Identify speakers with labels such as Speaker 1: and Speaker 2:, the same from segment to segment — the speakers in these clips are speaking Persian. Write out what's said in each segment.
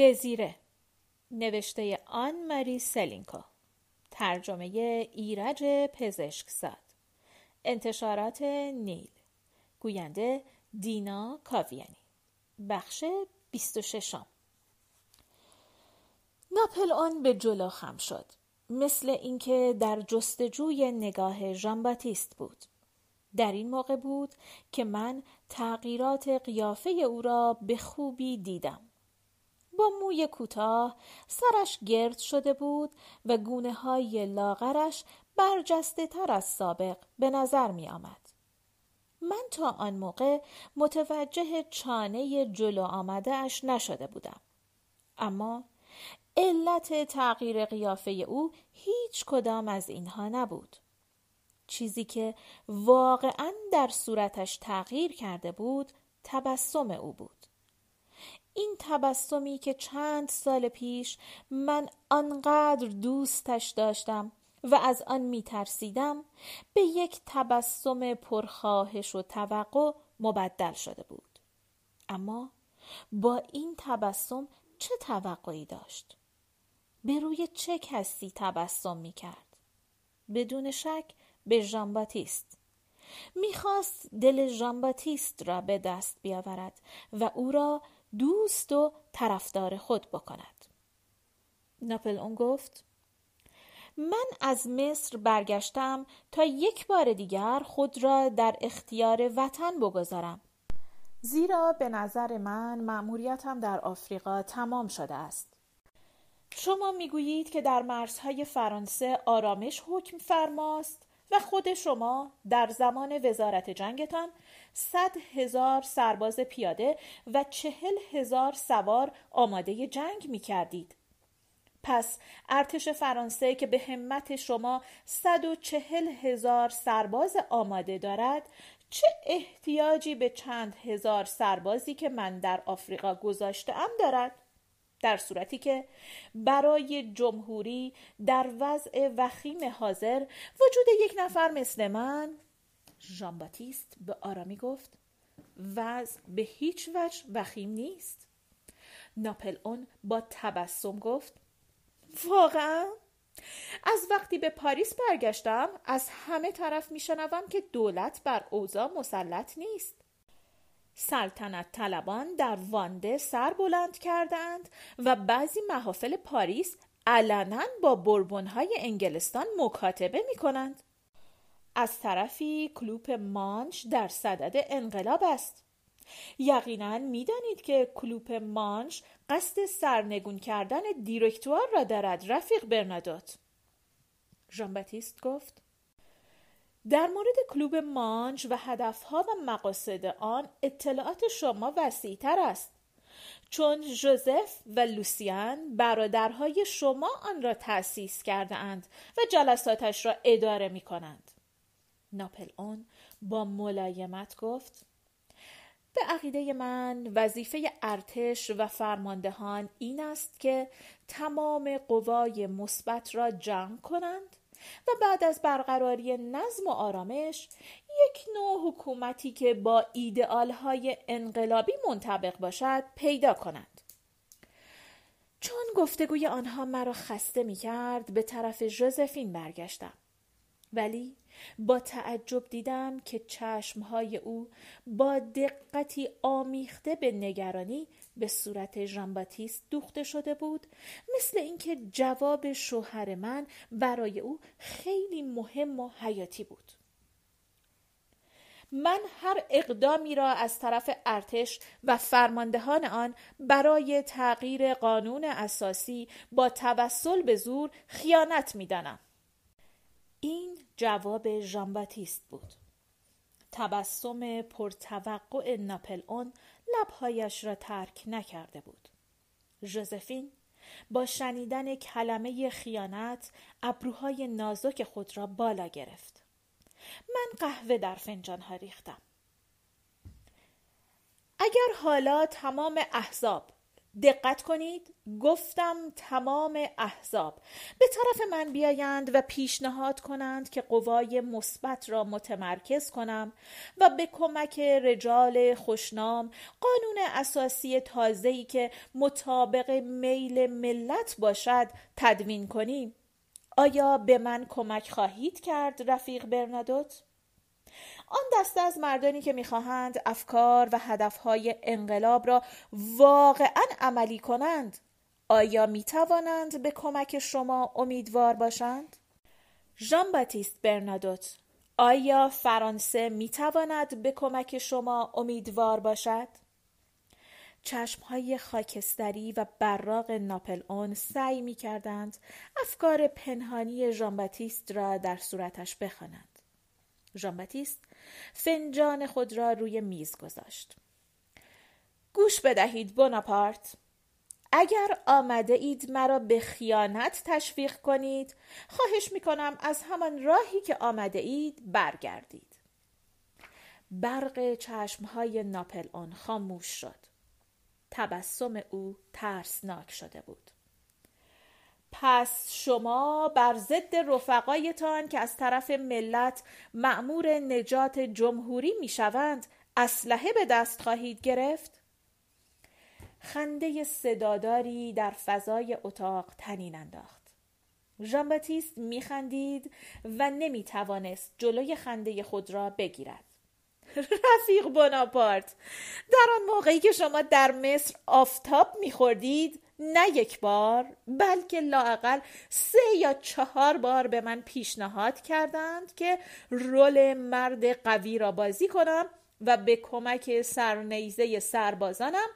Speaker 1: دزیره. نوشته آن ماری سلینکو. ترجمه ایرج پزشکزاد. انتشارات نیل. گوینده دینا کاویانی. بخش 26 ناپل آن به جلو خم شد. مثل اینکه در جستجوی نگاه ژان بود. در این موقع بود که من تغییرات قیافه او را به خوبی دیدم. با موی کوتاه سرش گرد شده بود و گونه های لاغرش برجسته تر از سابق به نظر می آمد. من تا آن موقع متوجه چانه جلو آمده اش نشده بودم. اما علت تغییر قیافه او هیچ کدام از اینها نبود. چیزی که واقعا در صورتش تغییر کرده بود تبسم او بود. این تبسمی که چند سال پیش من آنقدر دوستش داشتم و از آن می ترسیدم به یک تبسم پرخواهش و توقع مبدل شده بود. اما با این تبسم چه توقعی داشت؟ به روی چه کسی تبسم می کرد؟ بدون شک به ژان باتیست. می‌خواست دل ژان باتیست را به دست بیاورد و او را دوست و طرفدار خود بکند. ناپلئون گفت من از مصر برگشتم تا یک بار دیگر خود را در اختیار وطن بگذارم. زیرا به نظر من مأموریتم در آفریقا تمام شده است. شما می‌گویید که در مرزهای فرانسه آرامش حکم فرماست؟ و خود شما در زمان وزارت جنگتان صد هزار سرباز پیاده و چهل هزار سوار آماده جنگ می کردید. پس ارتش فرانسه که به همت شما صد و چهل هزار سرباز آماده دارد چه احتیاجی به چند هزار سربازی که من در آفریقا گذاشته ام دارد؟ در صورتی که برای جمهوری در وضع وخیم حاضر وجود یک نفر مثل من به آرامی گفت وضع به هیچ وجه وخیم نیست. ناپل اون با تبسم گفت واقعا؟ از وقتی به پاریس برگشتم از همه طرف میشنوم که دولت بر اوضاع مسلط نیست. سلطنت طلبان در وانده سر بلند کردند و بعضی محافل پاریس علنا با بربونهای انگلستان مکاتبه می کنند. از طرفی کلوپ مانش در صدد انقلاب است. یقینا می‌دانید که کلوپ مانش قصد سرنگون کردن دیرکتوار را دارد رفیق برنادوت. ژان گفت در مورد کلوب مانج و هدفها و مقاصد آن اطلاعات شما وسیعتر است چون ژوزف و لوسیان برادرهای شما آن را تأسیس کرده اند و جلساتش را اداره می کنند. ناپل اون با ملایمت گفت به عقیده من وظیفه ارتش و فرماندهان این است که تمام قوای مثبت را جمع کنند و بعد از برقراری نظم و آرامش یک نوع حکومتی که با ایدئال های انقلابی منطبق باشد پیدا کنند چون گفتگوی آنها مرا خسته می کرد به طرف ژوزفین برگشتم. ولی با تعجب دیدم که چشمهای او با دقتی آمیخته به نگرانی به صورت ژانباتیست دوخته شده بود مثل اینکه جواب شوهر من برای او خیلی مهم و حیاتی بود. من هر اقدامی را از طرف ارتش و فرماندهان آن برای تغییر قانون اساسی با توسل به زور خیانت می‌دانم. این جواب ژانباتیست بود. تبسم پرتوقع ناپل اون لبهایش را ترک نکرده بود. ژوزفین با شنیدن کلمه خیانت ابروهای نازک خود را بالا گرفت. من قهوه در فنجان ها ریختم. اگر حالا تمام احزاب دقت کنید گفتم تمام احزاب به طرف من بیایند و پیشنهاد کنند که قوای مثبت را متمرکز کنم و به کمک رجال خوشنام قانون اساسی تازه‌ای که مطابق میل ملت باشد تدوین کنیم آیا به من کمک خواهید کرد رفیق برنادوت؟ آن دسته از مردانی که می‌خواهند افکار و هدفهای انقلاب را واقعا عملی کنند آیا می توانند به کمک شما امیدوار باشند؟ ژان باتیست برنادوت آیا فرانسه می تواند به کمک شما امیدوار باشد؟ چشمهای خاکستری و براق ناپل اون سعی می کردند افکار پنهانی ژان را در صورتش بخوانند. ژان فنجان خود را روی میز گذاشت. گوش بدهید بوناپارت اگر آمده اید مرا به خیانت تشویق کنید خواهش می کنم از همان راهی که آمده اید برگردید. برق چشمهای ناپل اون خاموش شد. تبسم او ترسناک شده بود. پس شما بر ضد رفقایتان که از طرف ملت مأمور نجات جمهوری می‌شوند اسلحه به دست خواهید گرفت؟ خنده صداداری در فضای اتاق تنین انداخت. ژان باتیست میخندید و نمی‌توانست جلوی خنده خود را بگیرد. رفیق بناپارت در آن موقعی که شما در مصر آفتاب میخوردید نه یک بار بلکه لاقل سه یا چهار بار به من پیشنهاد کردند که رول مرد قوی را بازی کنم و به کمک سرنیزه سربازانم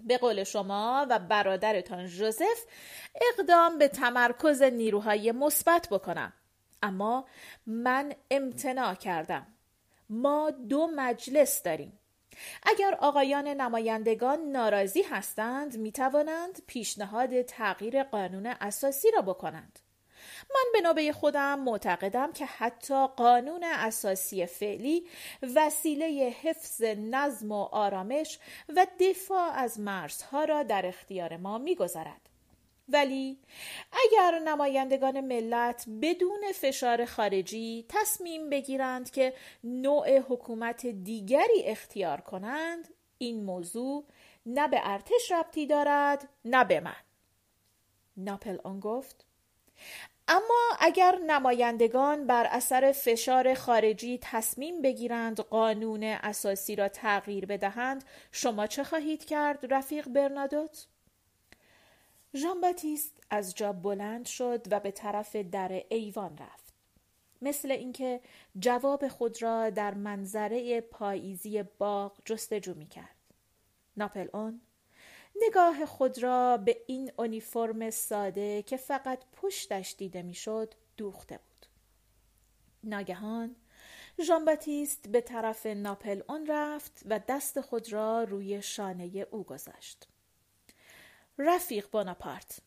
Speaker 1: به قول شما و برادرتان جوزف اقدام به تمرکز نیروهای مثبت بکنم. اما من امتناع کردم. ما دو مجلس داریم. اگر آقایان نمایندگان ناراضی هستند می توانند پیشنهاد تغییر قانون اساسی را بکنند. من به نوبه خودم معتقدم که حتی قانون اساسی فعلی وسیله حفظ نظم و آرامش و دفاع از مرزها را در اختیار ما می‌گذارد. ولی اگر نمایندگان ملت بدون فشار خارجی تصمیم بگیرند که نوع حکومت دیگری اختیار کنند این موضوع نه به ارتش ربطی دارد نه به من ناپل آن گفت اما اگر نمایندگان بر اثر فشار خارجی تصمیم بگیرند قانون اساسی را تغییر بدهند شما چه خواهید کرد رفیق برنادوت؟ ژان باتیست از جا بلند شد و به طرف در ایوان رفت. مثل اینکه جواب خود را در منظره پاییزی باغ جستجو می کرد ناپل اون نگاه خود را به این اونیفرم ساده که فقط پشتش دیده می‌شد دوخته بود. ناگهان ژان به طرف ناپل اون رفت و دست خود را روی شانه او گذاشت. رفیق بوناپارت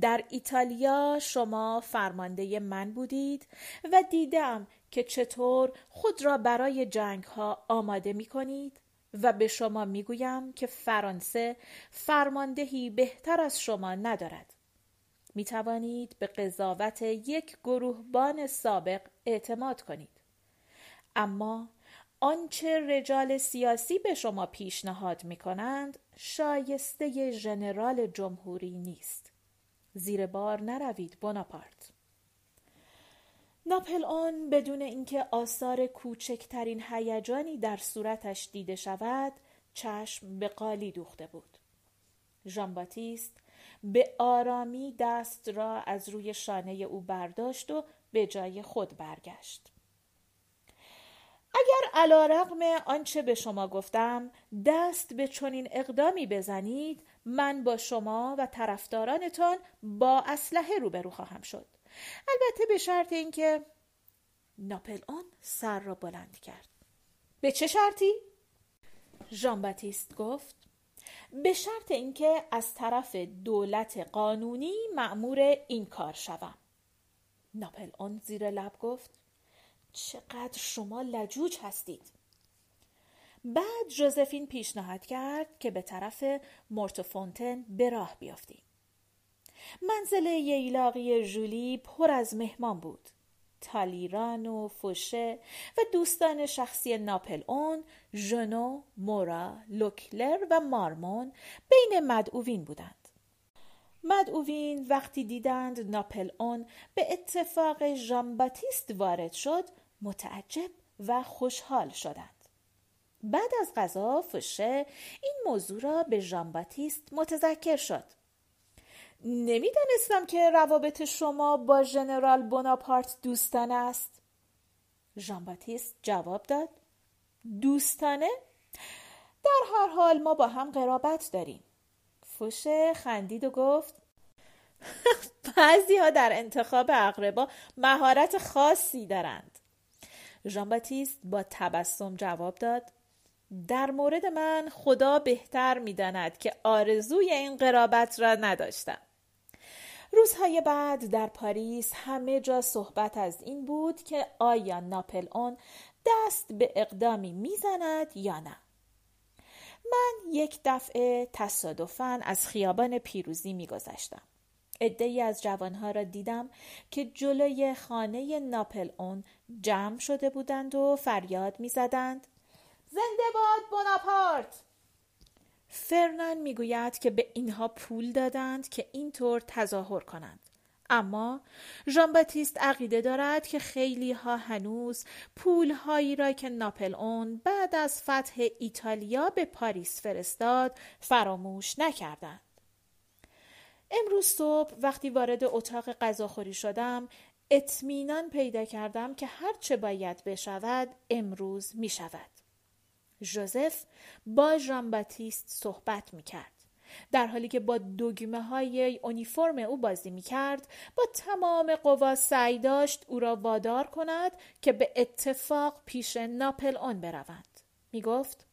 Speaker 1: در ایتالیا شما فرمانده من بودید و دیدم که چطور خود را برای جنگ ها آماده می کنید و به شما می گویم که فرانسه فرماندهی بهتر از شما ندارد. می توانید به قضاوت یک گروهبان سابق اعتماد کنید. اما آنچه رجال سیاسی به شما پیشنهاد می کنند شایسته ژنرال جمهوری نیست. زیر بار نروید بناپارت ناپل آن بدون اینکه آثار کوچکترین هیجانی در صورتش دیده شود چشم به قالی دوخته بود. ژان به آرامی دست را از روی شانه او برداشت و به جای خود برگشت. اگر علا رقم آنچه به شما گفتم دست به چنین اقدامی بزنید من با شما و طرفدارانتان با اسلحه روبرو خواهم شد. البته به شرط اینکه ناپل آن سر را بلند کرد. به چه شرطی؟ ژان باتیست گفت به شرط اینکه از طرف دولت قانونی مأمور این کار شوم. ناپل آن زیر لب گفت چقدر شما لجوج هستید بعد جوزفین پیشنهاد کرد که به طرف مورتوفونتن به راه بیافتیم. منزل ییلاقی جولی پر از مهمان بود. تالیران و فوشه و دوستان شخصی ناپل اون ژنو، مورا، لوکلر و مارمون بین مدعوین بودند. مدعوین وقتی دیدند ناپلئون به اتفاق ژان باتیست وارد شد متعجب و خوشحال شدند. بعد از غذا فوشه این موضوع را به ژان باتیست متذکر شد. نمی‌دانستم که روابط شما با ژنرال بوناپارت دوستانه است. ژان باتیست جواب داد. دوستانه؟ در هر حال ما با هم قرابت داریم. فوشه خندید و گفت بعضی ها در انتخاب اقربا مهارت خاصی دارند. ژان باتیست با تبسم جواب داد. در مورد من خدا بهتر می‌داند که آرزوی این قرابت را نداشتم. روزهای بعد در پاریس همه جا صحبت از این بود که آیا ناپل اون دست به اقدامی می‌زند یا نه. من یک دفعه تصادفاً از خیابان پیروزی میگذشتم. عدهای از جوانها را دیدم که جلوی خانه ناپل اون جمع شده بودند و فریاد می‌زدند. زنده باد بوناپارت! فرنان می‌گوید که به اینها پول دادند که اینطور تظاهر کنند. اما ژان باتیست عقیده دارد که خیلی ها هنوز پول هایی را که ناپلئون بعد از فتح ایتالیا به پاریس فرستاد فراموش نکردند. امروز صبح وقتی وارد اتاق غذاخوری شدم اطمینان پیدا کردم که هرچه باید بشود امروز می شود. ژوزف با ژان باتیست صحبت می کرد. در حالی که با دگمه های اونیفرم او بازی می کرد با تمام قوا سعی داشت او را وادار کند که به اتفاق پیش ناپل اون بروند می گفت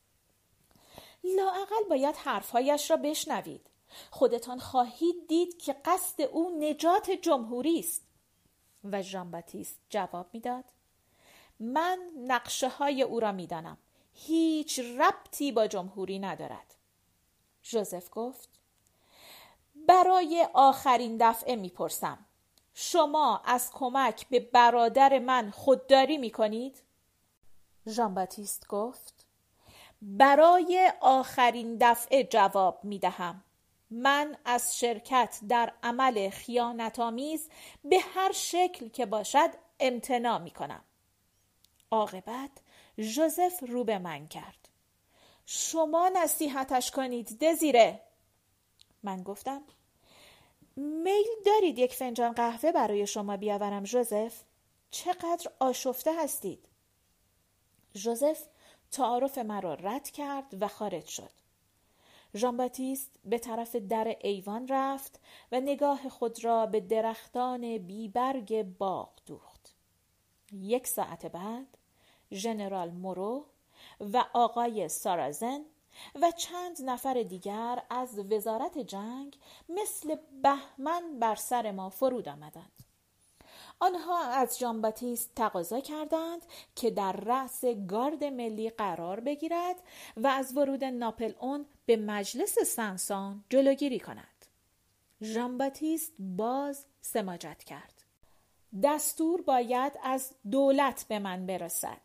Speaker 1: لااقل باید حرفهایش را بشنوید خودتان خواهید دید که قصد او نجات جمهوری است. و ژان جواب می‌داد من نقشه های او را می‌دانم. هیچ ربطی با جمهوری ندارد. ژوزف گفت برای آخرین دفعه می‌پرسم. شما از کمک به برادر من خودداری می‌کنید؟ باتیست گفت برای آخرین دفعه جواب می‌دهم. من از شرکت در عمل خیانتآمیز به هر شکل که باشد امتناع می کنم. عاقبت ژوزف رو به من کرد. شما نصیحتش کنید دزیره. من گفتم میل دارید یک فنجان قهوه برای شما بیاورم ژوزف چقدر آشفته هستید؟ ژوزف تعارف مرا رد کرد و خارج شد. ژان باتیست به طرف در ایوان رفت و نگاه خود را به درختان بیبرگ باغ دوخت یک ساعت بعد ژنرال مورو و آقای سارازن و چند نفر دیگر از وزارت جنگ مثل بهمن بر سر ما فرود آمدند. آنها از جان باتیست تقاضا کردند که در رأس گارد ملی قرار بگیرد و از ورود ناپل اون به مجلس سنسان جلوگیری کند. ژان باتیست باز سماجت کرد. دستور باید از دولت به من برسد.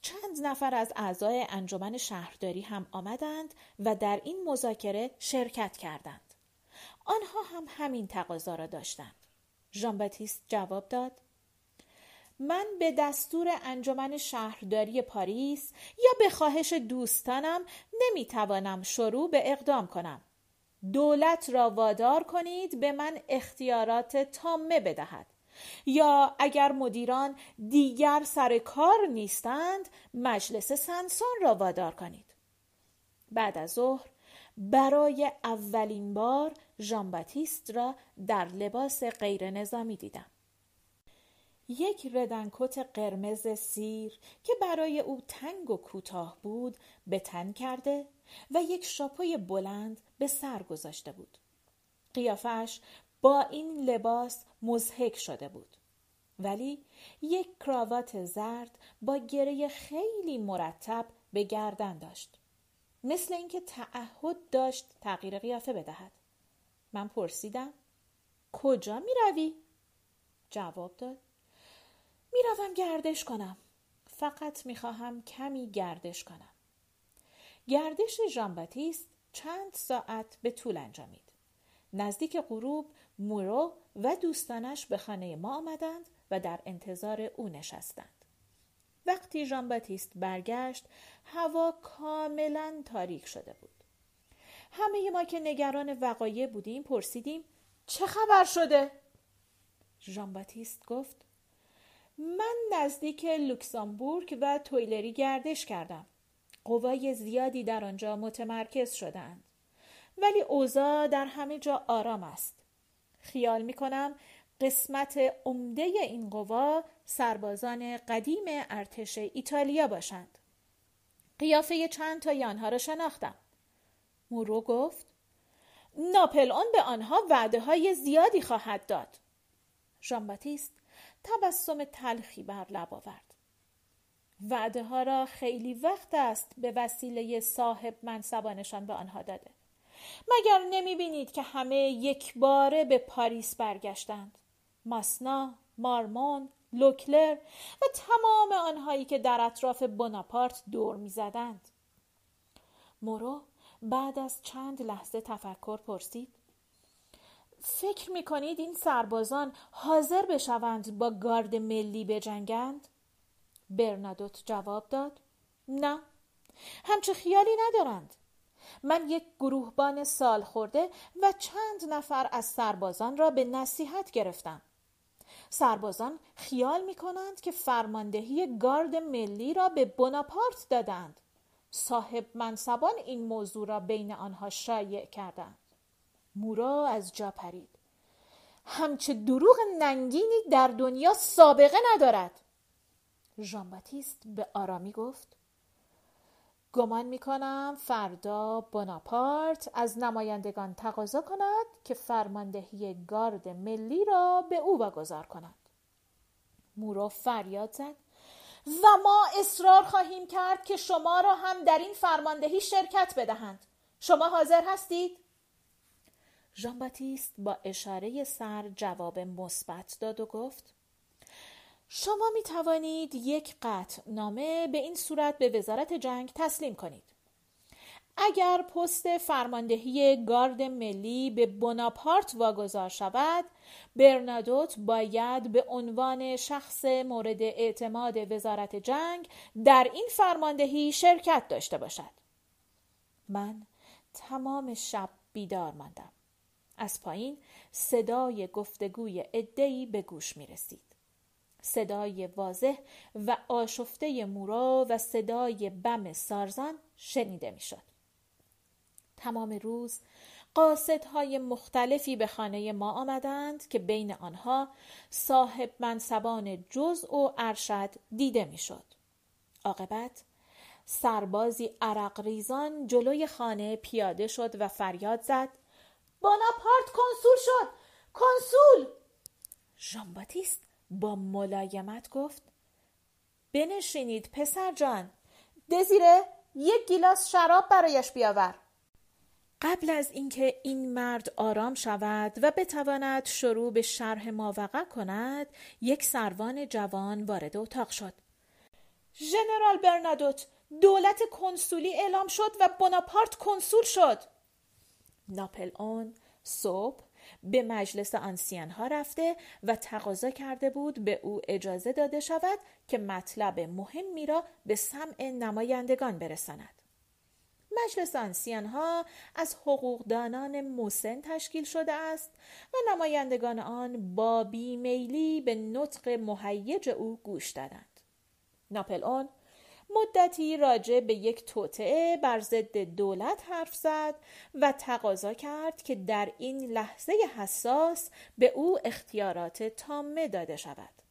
Speaker 1: چند نفر از اعضای انجمن شهرداری هم آمدند و در این مذاکره شرکت کردند. آنها هم همین تقاضا را داشتند. ژان باتیست جواب داد: من به دستور انجمن شهرداری پاریس یا به خواهش دوستانم نمی‌توانم شروع به اقدام کنم. دولت را وادار کنید به من اختیارات تامه بدهد. یا اگر مدیران دیگر سر کار نیستند مجلس سنسان را وادار کنید بعد از ظهر برای اولین بار ژان باتیست را در لباس غیر نظامی دیدم. یک ردنکت قرمز سیر که برای او تنگ و کوتاه بود به تن کرده و یک شاپوی بلند به سر گذاشته بود. قیافش با این لباس مزهک شده بود. ولی یک کراوات زرد با گره خیلی مرتب به گردن داشت. مثل اینکه تعهد داشت تغییر قیافه بدهد. من پرسیدم کجا می روی؟ جواب داد می روم گردش کنم. فقط می خواهم کمی گردش کنم. گردش ژانباتیست چند ساعت به طول انجامید. نزدیک غروب مورو و دوستانش به خانه ما آمدند و در انتظار او نشستند. وقتی ژان باتیست برگشت هوا کاملا تاریک شده بود. همه ما که نگران وقایع بودیم پرسیدیم چه خبر شده؟ ژان باتیست گفت من نزدیک لوکسامبورگ و تویلری گردش کردم. قوای زیادی در آنجا متمرکز شدند ولی اوضاع در همه جا آرام است. خیال می کنم قسمت عمده این قوا سربازان قدیم ارتش ایتالیا باشند. قیافه چند تا آنها را شناختم. مورو گفت ناپل اون به آنها وعده های زیادی خواهد داد. ژان تبسم تلخی بر لب آورد. وعده ها را خیلی وقت است به وسیله صاحب منصبانشان به آنها داده. مگر نمی بینید که همه یک باره به پاریس برگشتند؟ ماسنا، مارمون، لوکلر و تمام آنهایی که در اطراف بناپارت دور می‌زدند. مورو بعد از چند لحظه تفکر پرسید فکر می کنید این سربازان حاضر بشوند با گارد ملی بجنگند؟ برنادوت جواب داد نه همچه خیالی ندارند من یک گروهبان سال خورده و چند نفر از سربازان را به نصیحت گرفتم سربازان خیال می کنند که فرماندهی گارد ملی را به بناپارت دادند. صاحب منصبان این موضوع را بین آنها شایع کردند. مورا از جا پرید. همچه دروغ ننگینی در دنیا سابقه ندارد. ژان به آرامی گفت گمان می کنم فردا بناپارت از نمایندگان تقاضا کند که فرماندهی گارد ملی را به او واگذار کند. مورو فریاد زد. و ما اصرار خواهیم کرد که شما را هم در این فرماندهی شرکت بدهند. شما حاضر هستید؟ ژان با اشاره سر جواب مثبت داد و گفت شما می توانید یک قطع نامه به این صورت به وزارت جنگ تسلیم کنید. اگر پست فرماندهی گارد ملی به بناپارت واگذار شود برنادوت باید به عنوان شخص مورد اعتماد وزارت جنگ در این فرماندهی شرکت داشته باشد. من تمام شب بیدار ماندم. از پایین صدای گفتگوی عدهای به گوش می رسید صدای واضح و آشفته مورا و صدای بم سارزان شنیده می‌شد. تمام روز قاصدهای مختلفی به خانه ما آمدند که بین آنها صاحب منصبان جز و ارشد دیده می‌شد. عاقبت سربازی عرق ریزان جلوی خانه پیاده شد و فریاد زد باناپارت کنسول شد کنسول ژان با ملایمت گفت بنشینید پسر جان دزیره یک گیلاس شراب برایش بیاور. قبل از اینکه این مرد آرام شود و بتواند شروع به شرح ماوقع کند یک سروان جوان وارد اتاق شد. ژنرال برنادوت دولت کنسولی اعلام شد و بناپارت کنسول شد. ناپل اون صبح به مجلس آنسیان ها رفته و تقاضا کرده بود به او اجازه داده شود که مطلب مهمی را به سمع نمایندگان برساند. مجلس آنسیان ها از حقوقدانان موسن تشکیل شده است و نمایندگان آن با بیمیلی به نطق مهیج او گوش دادند. ناپل اون مدتی راجع به یک توطعه بر ضد دولت حرف زد و تقاضا کرد که در این لحظه حساس به او اختیارات تامه داده شود.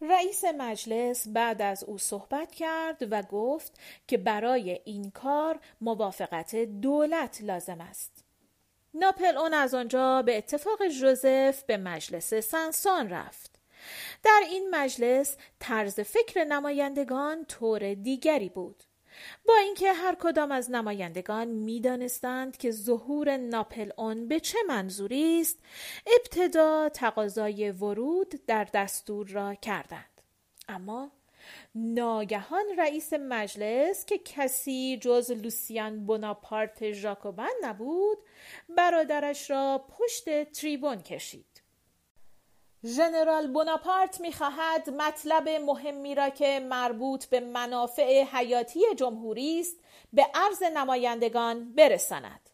Speaker 1: رئیس مجلس بعد از او صحبت کرد و گفت که برای این کار موافقت دولت لازم است. ناپل اون از آنجا به اتفاق جوزف به مجلس سنسان رفت. در این مجلس طرز فکر نمایندگان طور دیگری بود. با اینکه هر کدام از نمایندگان می‌دانستند که ظهور ناپل اون به چه منظوری است ابتدا تقاضای ورود در دستور را کردند. اما ناگهان رئیس مجلس که کسی جز لوسیان بناپارت ژاکوبن نبود برادرش را پشت تریبون کشید. ژنرال بوناپارت می‌خواهد مطلب مهمی را که مربوط به منافع حیاتی جمهوری است به عرض نمایندگان برساند.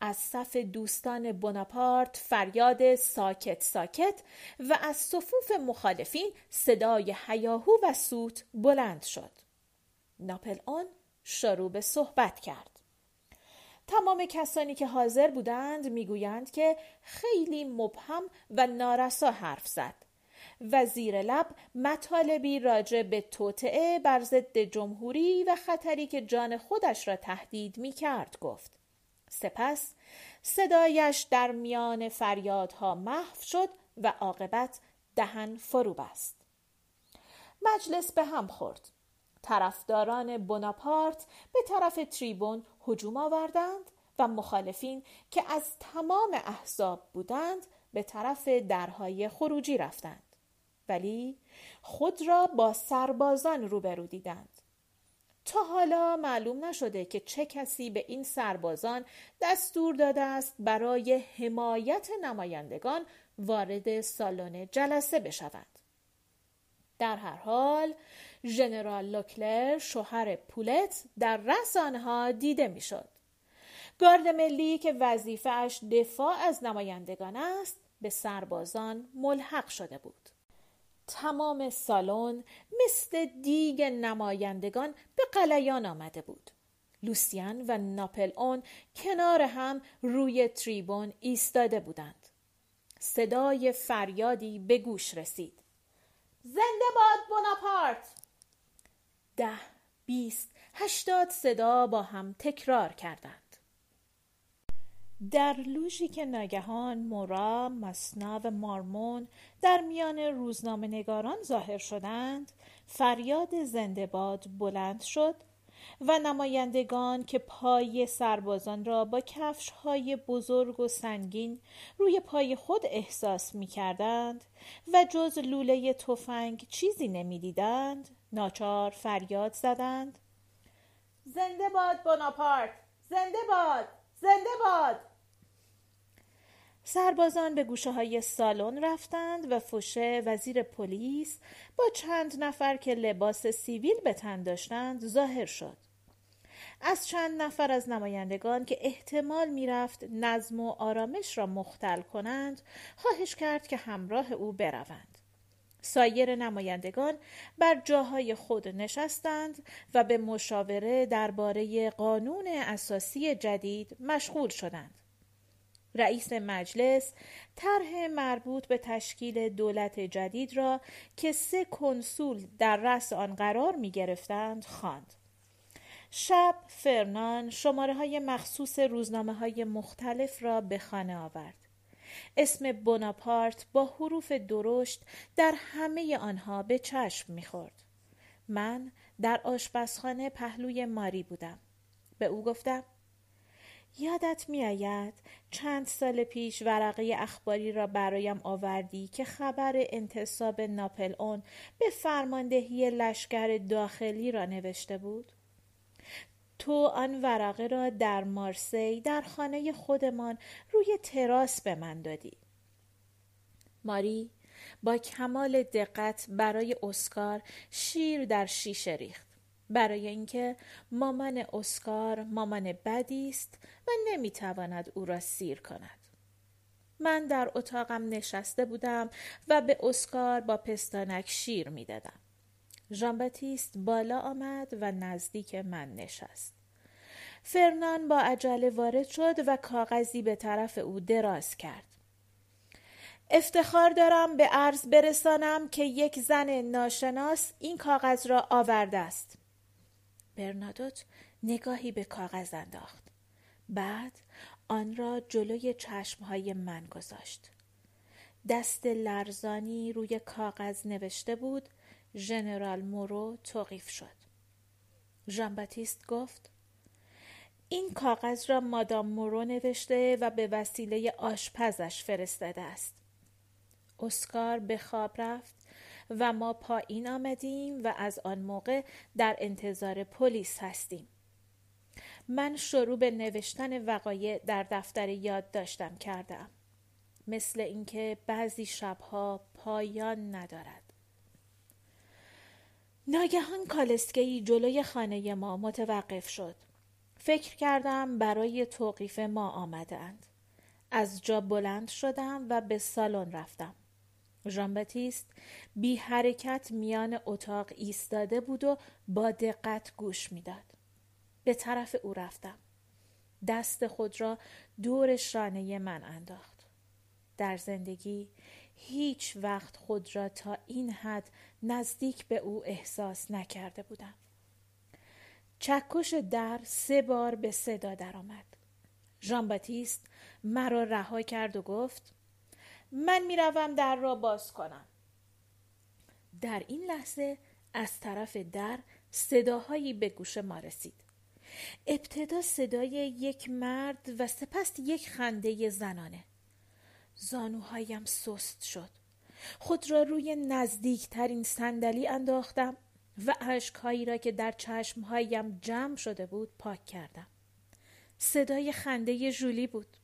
Speaker 1: از صف دوستان بوناپارت فریاد ساکت ساکت و از صفوف مخالفین صدای هیاهو و سوت بلند شد. ناپل اون شروع به صحبت کرد. تمام کسانی که حاضر بودند می‌گویند که خیلی مبهم و نارسا حرف زد. و زیر لب مطالبی راجع به توطعه بر ضد جمهوری و خطری که جان خودش را تهدید می کرد گفت. سپس صدایش در میان فریادها محو شد و عاقبت دهن فرو بست. مجلس به هم خورد. طرفداران بناپارت به طرف تریبون هجوم آوردند و مخالفین که از تمام احزاب بودند به طرف درهای خروجی رفتند. ولی خود را با سربازان روبرو دیدند. تا حالا معلوم نشده که چه کسی به این سربازان دستور داده است برای حمایت نمایندگان وارد سالن جلسه بشوند. در هر حال ژنرال لوکلر شوهر پولت در رأس آنها دیده می‌شد. گارد ملی که وظیفهاش دفاع از نمایندگان است به سربازان ملحق شده بود. تمام سالن مثل دیگ نمایندگان به قلیان آمده بود. لوسیان و ناپل اون کنار هم روی تریبون ایستاده بودند. صدای فریادی به گوش رسید. زنده باد بوناپارت! ده بیست هشتاد صدا با هم تکرار کردند. در لوژی که ناگهان مورا مسنا و مارمون در میان روزنامه نگاران ظاهر شدند فریاد زنده باد بلند شد و نمایندگان که پای سربازان را با کفش های بزرگ و سنگین روی پای خود احساس می کردند و جز لوله تفنگ چیزی نمی دیدند ناچار فریاد زدند. زنده باد بوناپارت. زنده باد زنده باد. سربازان به گوشه های سالن رفتند و فوشه وزیر پلیس با چند نفر که لباس سیویل به تن داشتند ظاهر شد. از چند نفر از نمایندگان که احتمال می‌رفت نظم و آرامش را مختل کنند خواهش کرد که همراه او بروند. سایر نمایندگان بر جاهای خود نشستند و به مشاوره درباره قانون اساسی جدید مشغول شدند رئیس مجلس طرح مربوط به تشکیل دولت جدید را که سه کنسول در رأس آن قرار می گرفتند خواند. شب فرنان شماره های مخصوص روزنامه های مختلف را به خانه آورد. اسم بوناپارت با حروف درشت در همه آنها به چشم می‌خورد. من در آشپزخانه پهلوی ماری بودم. به او گفتم یادت میآید چند سال پیش ورقه اخباری را برایم آوردی که خبر انتصاب ناپل اون به فرماندهی لشکر داخلی را نوشته بود؟ تو آن ورقه را در مارسی در خانه خودمان روی تراس به من دادی. ماری با کمال دقت برای اسکار شیر در شیشه ریخت. برای اینکه مامان اسکار مامان بدی است و نمی‌تواند او را سیر کند. من در اتاقم نشسته بودم و به اسکار با پستانک شیر می‌دادم. ژان بالا آمد و نزدیک من نشست. فرنان با عجله وارد شد و کاغذی به طرف او دراز کرد. افتخار دارم به عرض برسانم که یک زن ناشناس این کاغذ را آورده است. برنادوت نگاهی به کاغذ انداخت. بعد آن را جلوی چشمهای من گذاشت. دست لرزانی روی کاغذ نوشته بود ژنرال مورو توقیف شد. ژان باتیست گفت این کاغذ را مادام مورو نوشته و به وسیله آشپزش فرستاده است. اسکار به خواب رفت و ما پایین آمدیم و از آن موقع در انتظار پلیس هستیم. من شروع به نوشتن وقایع در دفتر یاد داشتم کردم. مثل اینکه بعضی شبها پایان ندارد. ناگهان کالسکهی جلوی خانه ما متوقف شد فکر کردم برای توقیف ما آمدند از جا بلند شدم و به سالن رفتم ژان بتیست بی حرکت میان اتاق ایستاده بود و با دقت گوش می‌داد. به طرف او رفتم. دست خود را دور شانه من انداخت. در زندگی هیچ وقت خود را تا این حد نزدیک به او احساس نکرده بودم. چکش در سه بار به صدا درآمد. ژان باتیست مرا رها کرد و گفت من می‌روم در را باز کنم در این لحظه از طرف در صداهایی به گوش ما رسید ابتدا صدای یک مرد و سپس یک خنده زنانه زانوهایم سست شد. خود را روی نزدیکترین صندلی انداختم و اشکهایی را که در چشمهایم جمع شده بود پاک کردم. صدای خنده ژولی بود.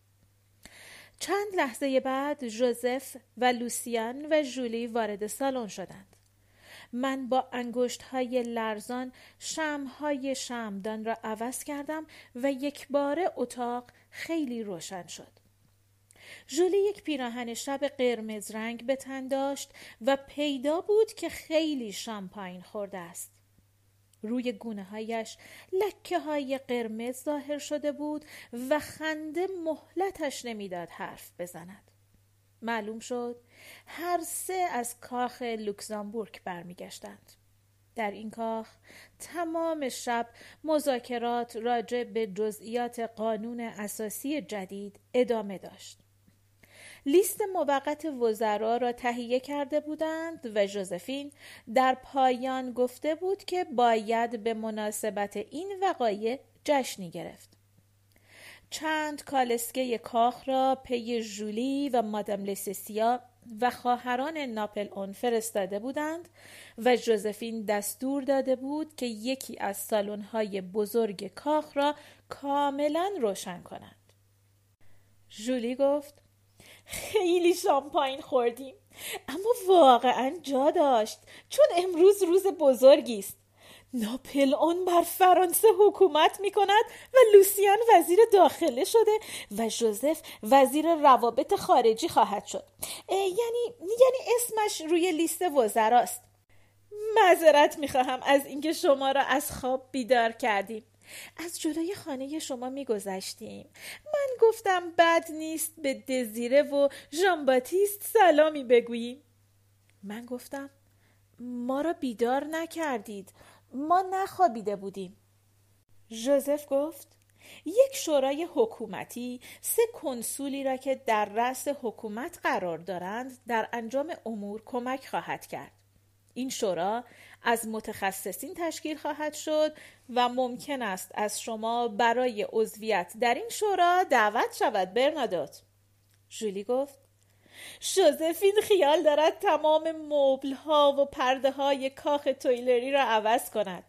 Speaker 1: چند لحظه بعد ژوزف و لوسیان و ژولی وارد سالن شدند. من با انگشت های لرزان های شمدان را عوض کردم و یک بار اتاق خیلی روشن شد. ژولی یک پیراهن شب قرمز رنگ به تن داشت و پیدا بود که خیلی شامپاین خورده است. روی گونه هایش لکه های قرمز ظاهر شده بود و خنده مهلتش نمی‌داد حرف بزند. معلوم شد هر سه از کاخ لوکزامبورگ برمیگشتند. در این کاخ تمام شب مذاکرات راجع به جزئیات قانون اساسی جدید ادامه داشت. لیست موقت وزرا را تهیه کرده بودند و ژوزفین در پایان گفته بود که باید به مناسبت این وقایع جشنی گرفت. چند کالسکه کاخ را پی ژولی و مادام لسسیا و خواهران ناپل اون فرستاده بودند و ژوزفین دستور داده بود که یکی از سالن‌های بزرگ کاخ را کاملا روشن کنند. ژولی گفت خیلی شامپاین خوردیم. اما واقعا جا داشت چون امروز روز بزرگی است. ناپل اون بر فرانسه حکومت می کند و لوسیان وزیر داخله شده و جوزف وزیر روابط خارجی خواهد شد. یعنی یعنی اسمش روی لیست وزراست. معذرت می‌خواهم از اینکه شما را از خواب بیدار کردیم. از جلوی خانه شما میگذشتیم. من گفتم بد نیست به دزیره و ژانباتیست سلامی بگوییم. من گفتم ما را بیدار نکردید. ما نخوابیده بودیم. ژوزف گفت یک شورای حکومتی سه کنسولی را که در رأس حکومت قرار دارند در انجام امور کمک خواهد کرد. این شورا از متخصصین تشکیل خواهد شد و ممکن است از شما برای عضویت در این شورا دعوت شود برنادوت. ژولی گفت شوزفین خیال دارد تمام مبل ها و پرده های کاخ تویلری را عوض کند.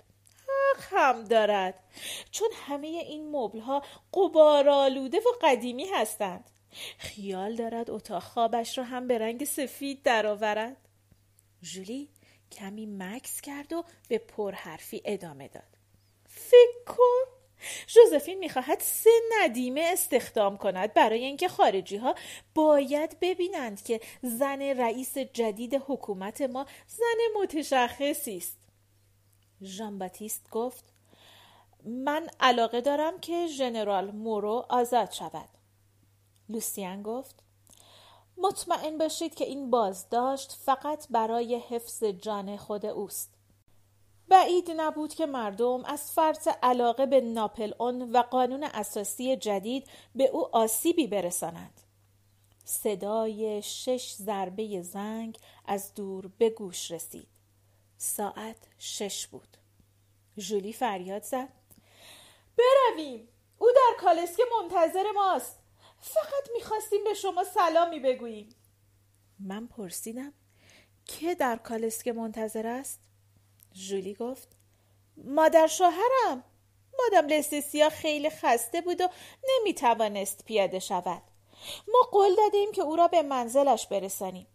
Speaker 1: حق هم دارد چون همه این مبل ها قبارالوده و قدیمی هستند. خیال دارد اتاق خوابش را هم به رنگ سفید درآورد. ژولی کمی مکس کرد و به پرحرفی ادامه داد. فکر کن ژوزفین می‌خواهد سه ندیمه استخدام کند برای اینکه خارجی ها باید ببینند که زن رئیس جدید حکومت ما زن متشخصی است. ژان گفت من علاقه دارم که ژنرال مورو آزاد شود. لوسیان گفت مطمئن باشید که این بازداشت فقط برای حفظ جان خود اوست. بعید نبود که مردم از فرط علاقه به ناپل اون و قانون اساسی جدید به او آسیبی برسانند. صدای شش ضربه زنگ از دور به گوش رسید. ساعت شش بود. ژولی فریاد زد برویم او در کالسکه منتظر ماست فقط می‌خواستیم به شما سلامی بگوییم. من پرسیدم که در کالسکه منتظر است؟ ژولی گفت مادر شوهرم. مادم لستسیا خیلی خسته بود و نمی‌توانست پیاده شود. ما قول دادیم که او را به منزلش برسانیم.